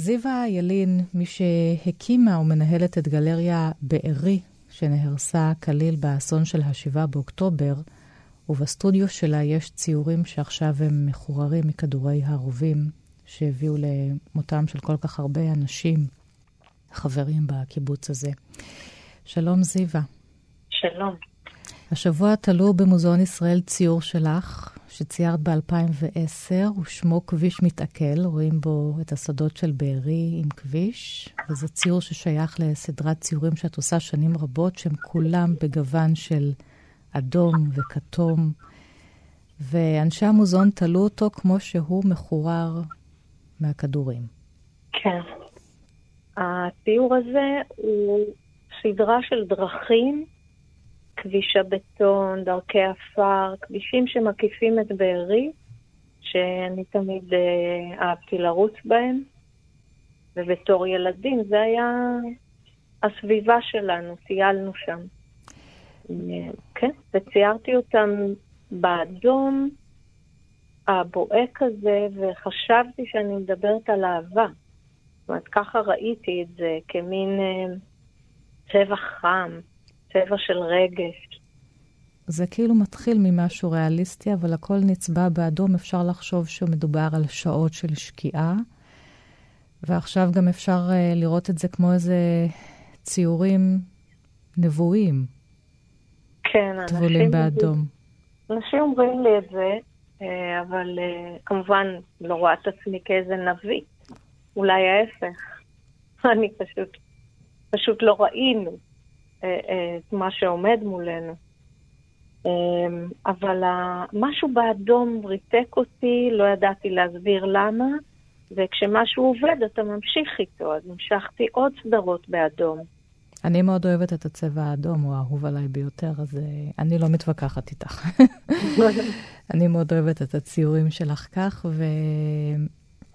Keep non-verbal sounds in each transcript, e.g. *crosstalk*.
זיווה ילין, מי שהקימה ומנהלת את גלריה בארי, שנהרסה כליל באסון של ה-7 באוקטובר, ובסטודיו שלה יש ציורים שעכשיו הם מחוררים מכדורי הרובים שהביאו למותם של כל כך הרבה אנשים, חברים בקיבוץ הזה. שלום זיווה. שלום. השבוע תלו במוזיאון ישראל ציור שלך, שציירת ב-2010, ושמו כביש מתעכל, רואים בו את השדות של בארי עם כביש, וזה ציור ששייך לסדרת ציורים שאת עושה שנים רבות, שהם כולם בגוון של אדום וכתום, ואנשי המוזיאון תלו אותו כמו שהוא מחורר מהכדורים. כן. הציור הזה הוא סדרה של דרכים כביש הבטון, דרכי עפר, כבישים שמקיפים את בארי, שאני תמיד אה, אהבתי לרוץ בהם, ובתור ילדים זה היה הסביבה שלנו, טיילנו שם. אה, כן, וציירתי אותם באדום הבוהק הזה, וחשבתי שאני מדברת על אהבה. זאת אומרת, ככה ראיתי את זה, כמין אה, צבע חם, צבע של רגש. זה כאילו מתחיל ממשהו ריאליסטי, אבל הכל נצבע באדום. אפשר לחשוב שמדובר על שעות של שקיעה, ועכשיו גם אפשר uh, לראות את זה כמו איזה ציורים נבואים. כן, אנשים... טבולים באדום. אנשים אומרים לי את זה, אה, אבל uh, כמובן לא רואה את עצמי כאיזה נביא. אולי ההפך. *laughs* אני פשוט, פשוט לא ראינו. את מה שעומד מולנו. אמ, אבל משהו באדום ריתק אותי, לא ידעתי להסביר למה, וכשמשהו עובד אתה ממשיך איתו, אז המשכתי עוד סדרות באדום. אני מאוד אוהבת את הצבע האדום, הוא האהוב עליי ביותר, אז uh, אני לא מתווכחת איתך. *laughs* אני מאוד אוהבת את הציורים שלך כך, ו...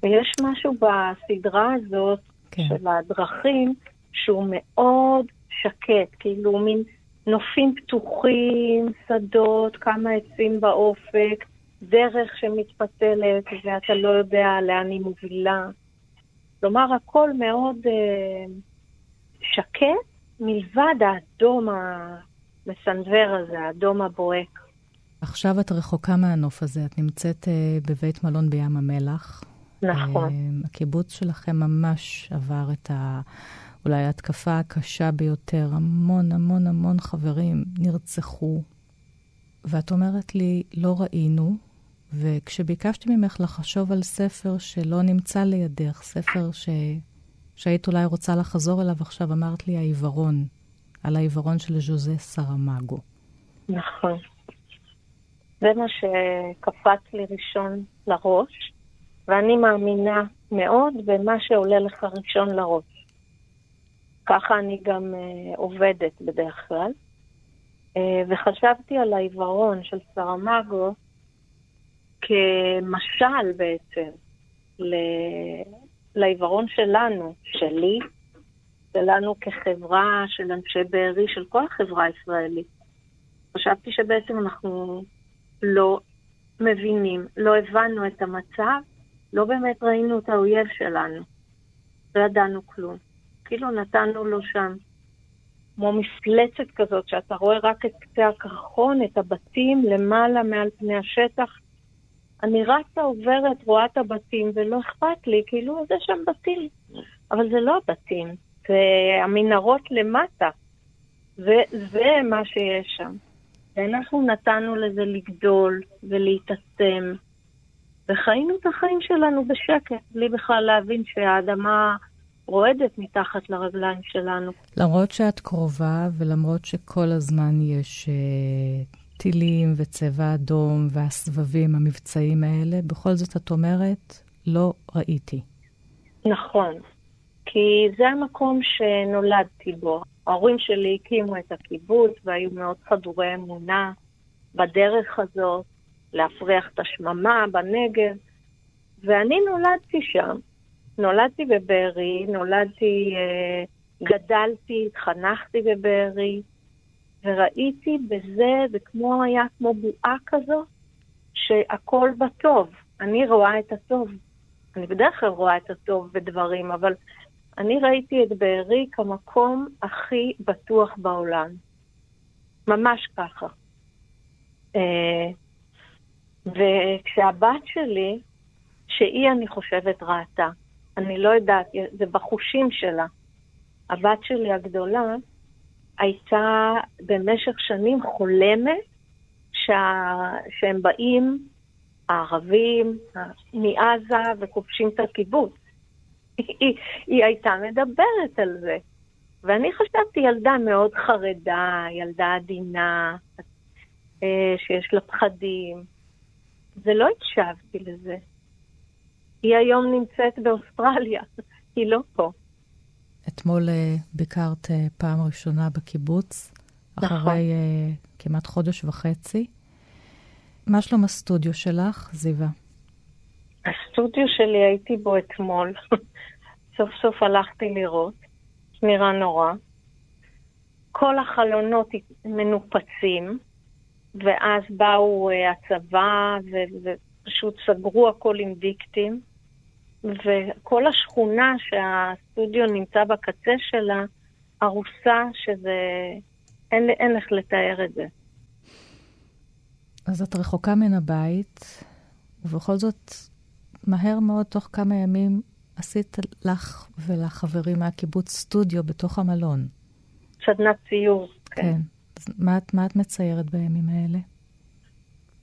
ויש משהו בסדרה הזאת כן. של הדרכים שהוא מאוד שקט, כאילו מין נופים פתוחים, שדות, כמה עצים באופק, דרך שמתפתלת ואתה לא יודע לאן היא מובילה. כלומר, הכל מאוד אה, שקט, מלבד האדום המסנוור הזה, האדום הבוהק. עכשיו את רחוקה מהנוף הזה, את נמצאת אה, בבית מלון בים המלח. נכון. אה, הקיבוץ שלכם ממש עבר את ה... אולי ההתקפה הקשה ביותר. המון המון המון חברים נרצחו. ואת אומרת לי, לא ראינו, וכשביקשתי ממך לחשוב על ספר שלא נמצא לידך, ספר ש... שהיית אולי רוצה לחזור אליו עכשיו, אמרת לי העיוורון, על העיוורון של ז'וזה סרמגו. נכון. זה מה שקפץ לי ראשון לראש, ואני מאמינה מאוד במה שעולה לך ראשון לראש. ככה אני גם uh, עובדת בדרך כלל. Uh, וחשבתי על העיוורון של סרמגו כמשל בעצם ל... לעיוורון שלנו, שלי, שלנו כחברה של אנשי בארי, של כל החברה הישראלית. חשבתי שבעצם אנחנו לא מבינים, לא הבנו את המצב, לא באמת ראינו את האויב שלנו. לא ידענו כלום. כאילו נתנו לו שם כמו מפלצת כזאת, שאתה רואה רק את קצה הקרחון, את הבתים למעלה מעל פני השטח. אני רצה, עוברת, רואה את הבתים, ולא אכפת לי, כאילו, זה שם בתים. אבל זה לא הבתים, זה המנהרות למטה. וזה מה שיש שם. ואנחנו נתנו לזה לגדול ולהתעצם, וחיינו את החיים שלנו בשקט, בלי בכלל להבין שהאדמה רועדת מתחת לרגליים שלנו. למרות שאת קרובה ולמרות שכל הזמן יש uh, טילים וצבע אדום והסבבים המבצעיים האלה, בכל זאת את אומרת, לא ראיתי. נכון, כי זה המקום שנולדתי בו. ההורים שלי הקימו את הקיבוץ והיו מאוד חדורי אמונה בדרך הזאת, להפריח את השממה בנגב, ואני נולדתי שם. נולדתי בבארי, נולדתי, אה, גדלתי, התחנכתי בבארי, וראיתי בזה, זה כמו היה כמו בועה כזאת, שהכל בטוב. אני רואה את הטוב. אני בדרך כלל רואה את הטוב בדברים, אבל אני ראיתי את בארי כמקום הכי בטוח בעולם. ממש ככה. אה, וכשהבת שלי, שהיא, אני חושבת, ראתה, אני לא יודעת, זה בחושים שלה. הבת שלי הגדולה הייתה במשך שנים חולמת שה... שהם באים, הערבים, מעזה, וכובשים את הקיבוץ. *laughs* היא, היא הייתה מדברת על זה. ואני חשבתי ילדה מאוד חרדה, ילדה עדינה, אה, שיש לה פחדים. ולא הקשבתי לזה. היא היום נמצאת באוסטרליה, *laughs* היא לא פה. אתמול uh, ביקרת uh, פעם ראשונה בקיבוץ, נכון. אחרי uh, כמעט חודש וחצי. מה שלום הסטודיו שלך, זיווה? הסטודיו שלי, הייתי בו אתמול. *laughs* סוף סוף הלכתי לראות. נראה נורא. כל החלונות מנופצים, ואז באו הצבא ופשוט סגרו הכל עם דיקטים. וכל השכונה שהסטודיו נמצא בקצה שלה, ארוסה, שזה... אין, אין איך לתאר את זה. אז את רחוקה מן הבית, ובכל זאת, מהר מאוד, תוך כמה ימים, עשית לך ולחברים מהקיבוץ סטודיו בתוך המלון. סדנת ציור. כן. כן. אז מה, מה את מציירת בימים האלה?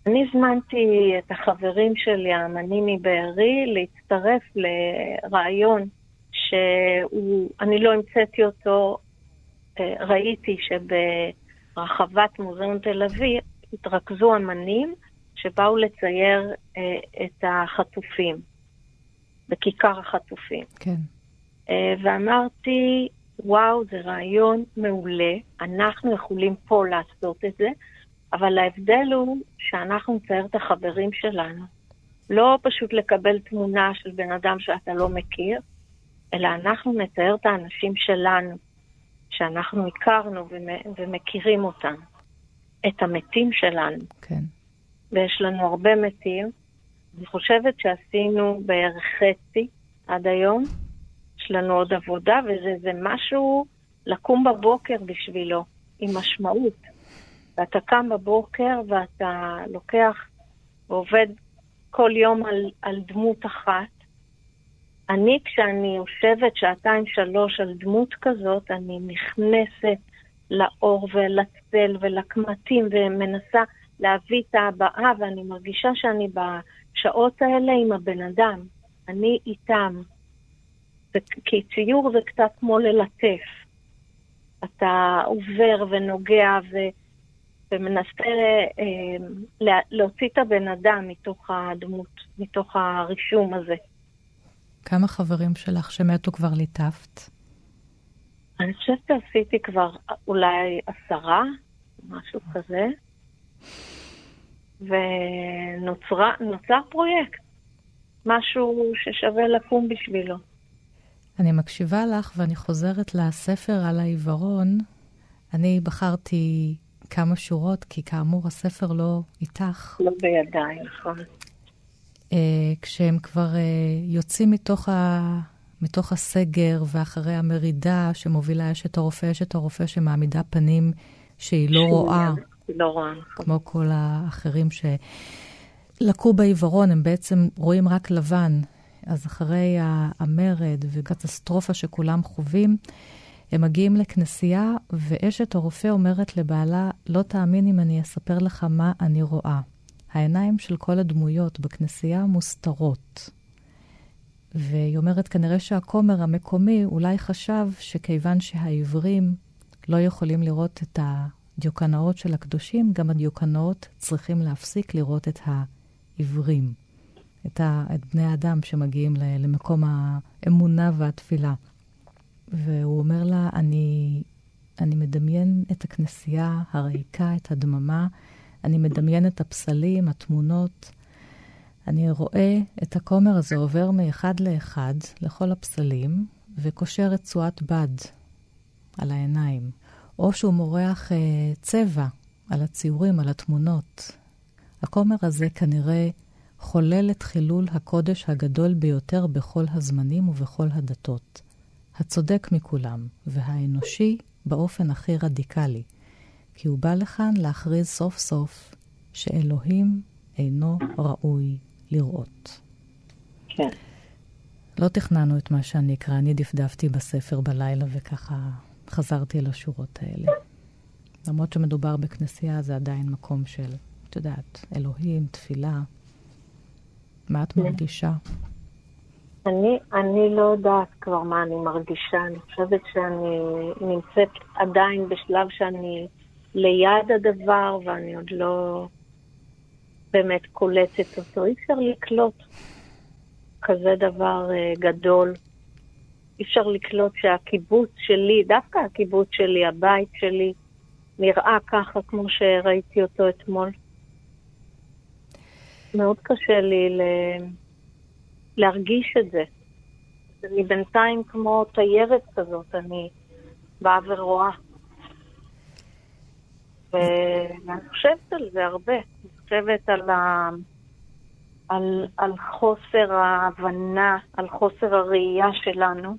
אני הזמנתי את החברים שלי, האמנים מבארי, להצטרף לרעיון שאני לא המצאתי אותו, אה, ראיתי שברחבת מוזיאון תל אביב התרכזו אמנים שבאו לצייר אה, את החטופים, בכיכר החטופים. כן. אה, ואמרתי, וואו, זה רעיון מעולה, אנחנו יכולים פה לעשות את זה. אבל ההבדל הוא שאנחנו נצייר את החברים שלנו. לא פשוט לקבל תמונה של בן אדם שאתה לא מכיר, אלא אנחנו נצייר את האנשים שלנו, שאנחנו הכרנו ומכירים אותם, את המתים שלנו. כן. ויש לנו הרבה מתים. אני חושבת שעשינו בערך חצי עד היום. יש לנו עוד עבודה, וזה משהו לקום בבוקר בשבילו, עם משמעות. ואתה קם בבוקר ואתה לוקח ועובד כל יום על, על דמות אחת. אני, כשאני יושבת שעתיים-שלוש על דמות כזאת, אני נכנסת לאור ולצל ולקמטים ומנסה להביא את ההבעה, ואני מרגישה שאני בשעות האלה עם הבן אדם. אני איתם. כי ציור זה קצת כמו ללטף. אתה עובר ונוגע ו... ומנסה אה, להוציא את הבן אדם מתוך הדמות, מתוך הרישום הזה. כמה חברים שלך שמתו כבר ליטפת? אני חושבת שעשיתי כבר אולי עשרה, משהו כזה, ונוצר פרויקט, משהו ששווה לקום בשבילו. אני מקשיבה לך ואני חוזרת לספר על העיוורון. אני בחרתי כמה שורות, כי כאמור, הספר לא איתך. לא בידיי, נכון. Uh, כשהם כבר uh, יוצאים מתוך, ה... מתוך הסגר ואחרי המרידה שמובילה אשת הרופא, אשת הרופא שמעמידה פנים שהיא לא רואה. לא רואה. כמו כל האחרים שלקו בעיוורון, הם בעצם רואים רק לבן. אז אחרי המרד וקטסטרופה שכולם חווים, הם מגיעים לכנסייה, ואשת הרופא אומרת לבעלה, לא תאמין אם אני אספר לך מה אני רואה. העיניים של כל הדמויות בכנסייה מוסתרות. והיא אומרת, כנראה שהכומר המקומי אולי חשב שכיוון שהעיוורים לא יכולים לראות את הדיוקנאות של הקדושים, גם הדיוקנאות צריכים להפסיק לראות את העיוורים, את, ה, את בני האדם שמגיעים למקום האמונה והתפילה. והוא אומר לה, אני, אני מדמיין את הכנסייה הריקה, את הדממה, אני מדמיין את הפסלים, התמונות. אני רואה את הכומר הזה עובר מאחד לאחד לכל הפסלים, וקושר רצועת בד על העיניים. או שהוא מורח אה, צבע על הציורים, על התמונות. הכומר הזה כנראה חולל את חילול הקודש הגדול ביותר בכל הזמנים ובכל הדתות. הצודק מכולם, והאנושי באופן הכי רדיקלי, כי הוא בא לכאן להכריז סוף סוף שאלוהים אינו ראוי לראות. כן. לא תכננו את מה שאני אקרא, אני דפדפתי בספר בלילה וככה חזרתי אל השורות האלה. למרות שמדובר בכנסייה, זה עדיין מקום של, את יודעת, אלוהים, תפילה. מה את כן. מרגישה? אני, אני לא יודעת כבר מה אני מרגישה. אני חושבת שאני נמצאת עדיין בשלב שאני ליד הדבר, ואני עוד לא באמת קולטת אותו. אי אפשר לקלוט כזה דבר uh, גדול. אי אפשר לקלוט שהקיבוץ שלי, דווקא הקיבוץ שלי, הבית שלי, נראה ככה כמו שראיתי אותו אתמול. מאוד קשה לי ל... להרגיש את זה. אני בינתיים כמו תיירת כזאת, אני באה ורואה. ואני חושבת על זה הרבה. אני חושבת על, ה... על, על חוסר ההבנה, על חוסר הראייה שלנו.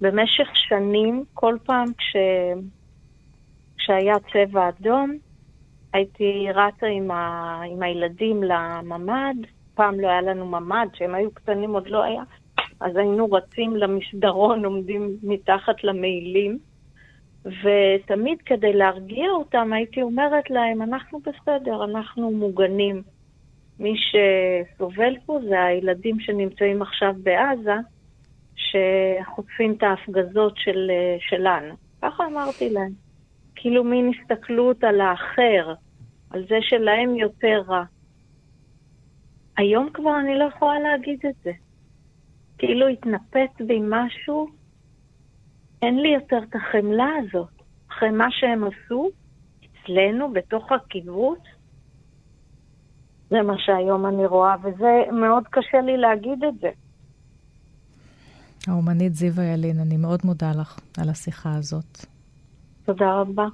במשך שנים, כל פעם כש... כשהיה צבע אדום, הייתי רצה עם, ה... עם הילדים לממ"ד, פעם לא היה לנו ממ"ד, כשהם היו קטנים עוד לא היה, אז היינו רצים למסדרון, עומדים מתחת למעילים, ותמיד כדי להרגיע אותם הייתי אומרת להם, אנחנו בסדר, אנחנו מוגנים. מי שסובל פה זה הילדים שנמצאים עכשיו בעזה, שחוטפים את ההפגזות של, שלנו. ככה אמרתי להם. כאילו מין הסתכלות על האחר, על זה שלהם יותר רע. היום כבר אני לא יכולה להגיד את זה. כאילו התנפץ בי משהו, אין לי יותר את החמלה הזאת. אחרי מה שהם עשו, אצלנו, בתוך הקיבוץ, זה מה שהיום אני רואה, וזה מאוד קשה לי להגיד את זה. האומנית זיווה ילין, אני מאוד מודה לך על השיחה הזאת. תודה רבה.